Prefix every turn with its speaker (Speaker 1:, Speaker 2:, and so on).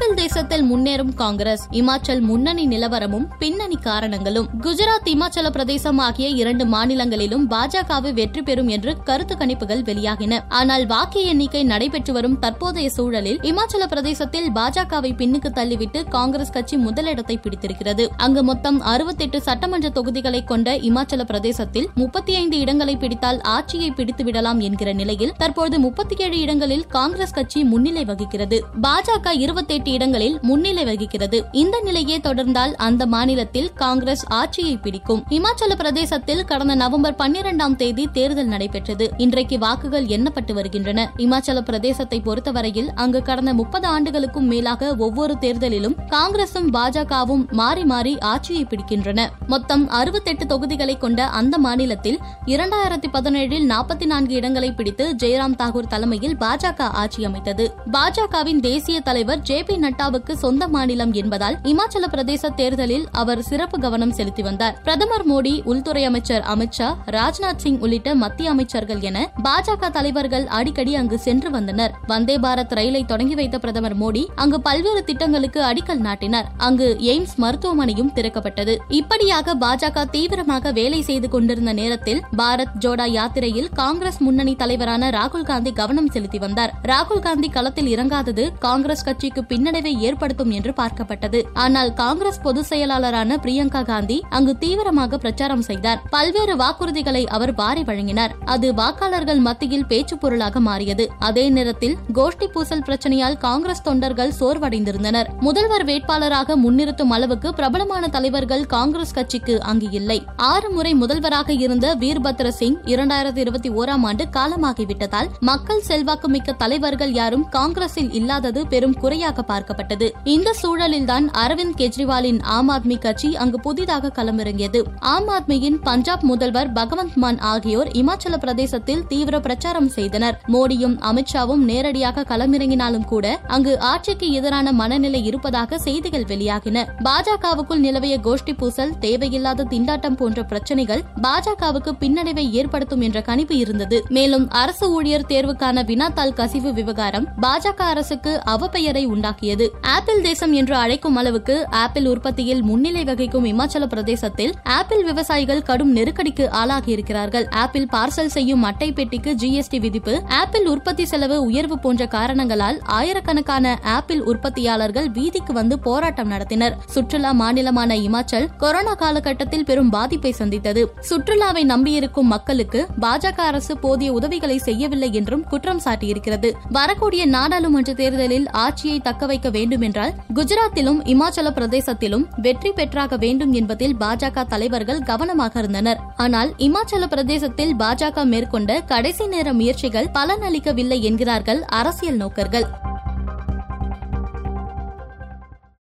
Speaker 1: Apple தேசத்தில் முன்னேறும் காங்கிரஸ் இமாச்சல் முன்னணி நிலவரமும் பின்னணி காரணங்களும். குஜராத் இமாச்சல பிரதேசம் ஆகிய இரண்டு மாநிலங்களிலும் பாஜகவை வெற்றி பெறும் என்று கருத்து கணிப்புகள் வெளியாகின. ஆனால் வாக்கு எண்ணிக்கை நடைபெற்று வரும் தற்போதைய சூழலில் இமாச்சல பிரதேசத்தில் பாஜகவை பின்னுக்கு தள்ளிவிட்டு காங்கிரஸ் கட்சி முதலிடத்தை பிடித்திருக்கிறது. அங்கு மொத்தம் அறுபத்தெட்டு சட்டமன்ற தொகுதிகளை கொண்ட இமாச்சல பிரதேசத்தில் முப்பத்தி ஐந்து இடங்களை பிடித்தால் ஆட்சியை பிடித்து விடலாம் என்கிற நிலையில் தற்போது முப்பத்தி ஏழு இடங்களில் காங்கிரஸ் கட்சி முன்னிலை வகிக்கிறது. பாஜக இருபத்தெட்டு இடங்களில் முன்னிலை வகிக்கிறது. இந்த நிலையே தொடர்ந்தால் அந்த மாநிலத்தில் காங்கிரஸ் ஆட்சியை பிடிக்கும். இமாச்சல பிரதேசத்தில் கடந்த நவம்பர் பன்னிரெண்டாம் தேதி தேர்தல் நடைபெற்றது. இன்றைக்கு வாக்குகள் எண்ணப்பட்டு வருகின்றன. இமாச்சல பிரதேசத்தை பொறுத்தவரையில் அங்கு கடந்த முப்பது ஆண்டுகளுக்கும் மேலாக ஒவ்வொரு தேர்தலிலும் காங்கிரசும் பாஜகவும் மாறி மாறி ஆட்சியை பிடிக்கின்றன. மொத்தம் அறுபத்தெட்டு தொகுதிகளை கொண்ட அந்த மாநிலத்தில் இரண்டாயிரத்தி பதினேழில் நாற்பத்தி நான்கு இடங்களை பிடித்து ஜெயராம் தாகூர் தலைமையில் பாஜக ஆட்சி அமைத்தது. பாஜகவின் தேசிய தலைவர் ஜே பி நட்டாவுக்கு சொந்த மாநிலம் என்பதால் இமாச்சல பிரதேச தேர்தலில் அவர் சிறப்பு கவனம் செலுத்தி வந்தார். பிரதமர் மோடி உள்துறை அமைச்சர் அமித்ஷா ராஜ்நாத் சிங் உள்ளிட்ட மத்திய அமைச்சர்கள் என பாஜக தலைவர்கள் அடிக்கடி அங்கு சென்று வந்தனர். வந்தே பாரத் ரயிலை தொடங்கி வைத்த பிரதமர் மோடி அங்கு பல்வேறு திட்டங்களுக்கு அடிக்கல் நாட்டினார். அங்கு எய்ம்ஸ் மருத்துவமனையும் திறக்கப்பட்டது. இப்படியாக பாஜக தீவிரமாக வேலை செய்து கொண்டிருந்த நேரத்தில் பாரத் ஜோடா யாத்திரையில் காங்கிரஸ் முன்னணி தலைவரான ராகுல் காந்தி கவனம் செலுத்தி வந்தார். ராகுல் காந்தி களத்தில் இறங்காதது காங்கிரஸ் கட்சிக்கு பின்னர் பின்னடைவை ஏற்படுத்தும் என்று பார்க்கப்பட்டது. ஆனால் காங்கிரஸ் பொதுச் செயலாளரான பிரியங்கா காந்தி அங்கு தீவிரமாக பிரச்சாரம் செய்தார். பல்வேறு வாக்குறுதிகளை அவர் வாரி வழங்கினார். அது வாக்காளர்கள் மத்தியில் பேச்சு பொருளாக மாறியது. அதே நேரத்தில் கோஷ்டி பூசல் பிரச்சனையால் காங்கிரஸ் தொண்டர்கள் சோர்வடைந்திருந்தனர். முதல்வர் வேட்பாளராக முன்னிறுத்தும் அளவுக்கு பிரபலமான தலைவர்கள் காங்கிரஸ் கட்சிக்கு அங்கு இல்லை. ஆறு முறை முதல்வராக இருந்த வீர்பத்ர சிங் இரண்டாயிரத்தி இருபத்தி ஓராம் ஆண்டு காலமாகிவிட்டதால் மக்கள் செல்வாக்குமிக்க தலைவர்கள் யாரும் காங்கிரஸில் இல்லாதது பெரும் குறையாக பார்க்கப்பட்டது. இந்த சூழலில்தான் அரவிந்த் கெஜ்ரிவாலின் ஆம் ஆத்மி கட்சி அங்கு புதிதாக களமிறங்கியது. ஆம் ஆத்மியின் பஞ்சாப் முதல்வர் பகவந்த் மான் ஆகியோர் இமாச்சல பிரதேசத்தில் தீவிர பிரச்சாரம் செய்தனர். மோடியும் அமித்ஷாவும் நேரடியாக களமிறங்கினாலும் கூட அங்கு ஆட்சிக்கு எதிரான மனநிலை இருப்பதாக செய்திகள் வெளியாகின. பாஜகவுக்குள் நிலவிய கோஷ்டி பூசல் தேவையில்லாத திண்டாட்டம் போன்ற பிரச்சனைகள் பாஜகவுக்கு பின்னடைவை ஏற்படுத்தும் என்ற கணிப்பு இருந்தது. மேலும் அரசு ஊழியர் தேர்வுக்கான வினாத்தாள் கசிவு விவகாரம் பாஜக அரசுக்கு அவப்பெயரை உருவாக்கியது. ஆப்பிள் தேசம் என்று அழைக்கும் அளவுக்கு ஆப்பிள் உற்பத்தியில் முன்னிலை வகிக்கும் இமாச்சல பிரதேசத்தில் ஆப்பிள் விவசாயிகள் கடும் நெருக்கடிக்கு ஆளாகியிருக்கிறார்கள். ஆப்பிள் பார்சல் செய்யும் அட்டை பெட்டிக்கு ஜிஎஸ்டி விதிப்பு ஆப்பிள் உற்பத்தி செலவு உயர்வு போன்ற காரணங்களால் ஆயிரக்கணக்கான ஆப்பிள் உற்பத்தியாளர்கள் வீதிக்கு வந்து போராட்டம் நடத்தினர். சுற்றுலா மாநிலமான இமாச்சல் கொரோனா காலகட்டத்தில் பெரும் பாதிப்பை சந்தித்தது. சுற்றுலாவை நம்பியிருக்கும் மக்களுக்கு பாஜக அரசு போதிய உதவிகளை செய்யவில்லை என்றும் குற்றம் சாட்டியிருக்கிறது. வரக்கூடிய நாடாளுமன்ற தேர்தலில் ஆட்சியை தக்க வைக்க வேண்டும் என்றால் குஜராத்திலும் இமாச்சல பிரதேசத்திலும் வெற்றி பெற்றாக வேண்டும் என்பதில் பாஜக தலைவர்கள் கவனமாக இருந்தனர். ஆனால் இமாச்சல பிரதேசத்தில் பாஜக மேற்கொண்ட கடைசி நேர முயற்சிகள் பலனளிக்கவில்லை என்கிறார்கள் அரசியல் நோக்கர்கள்.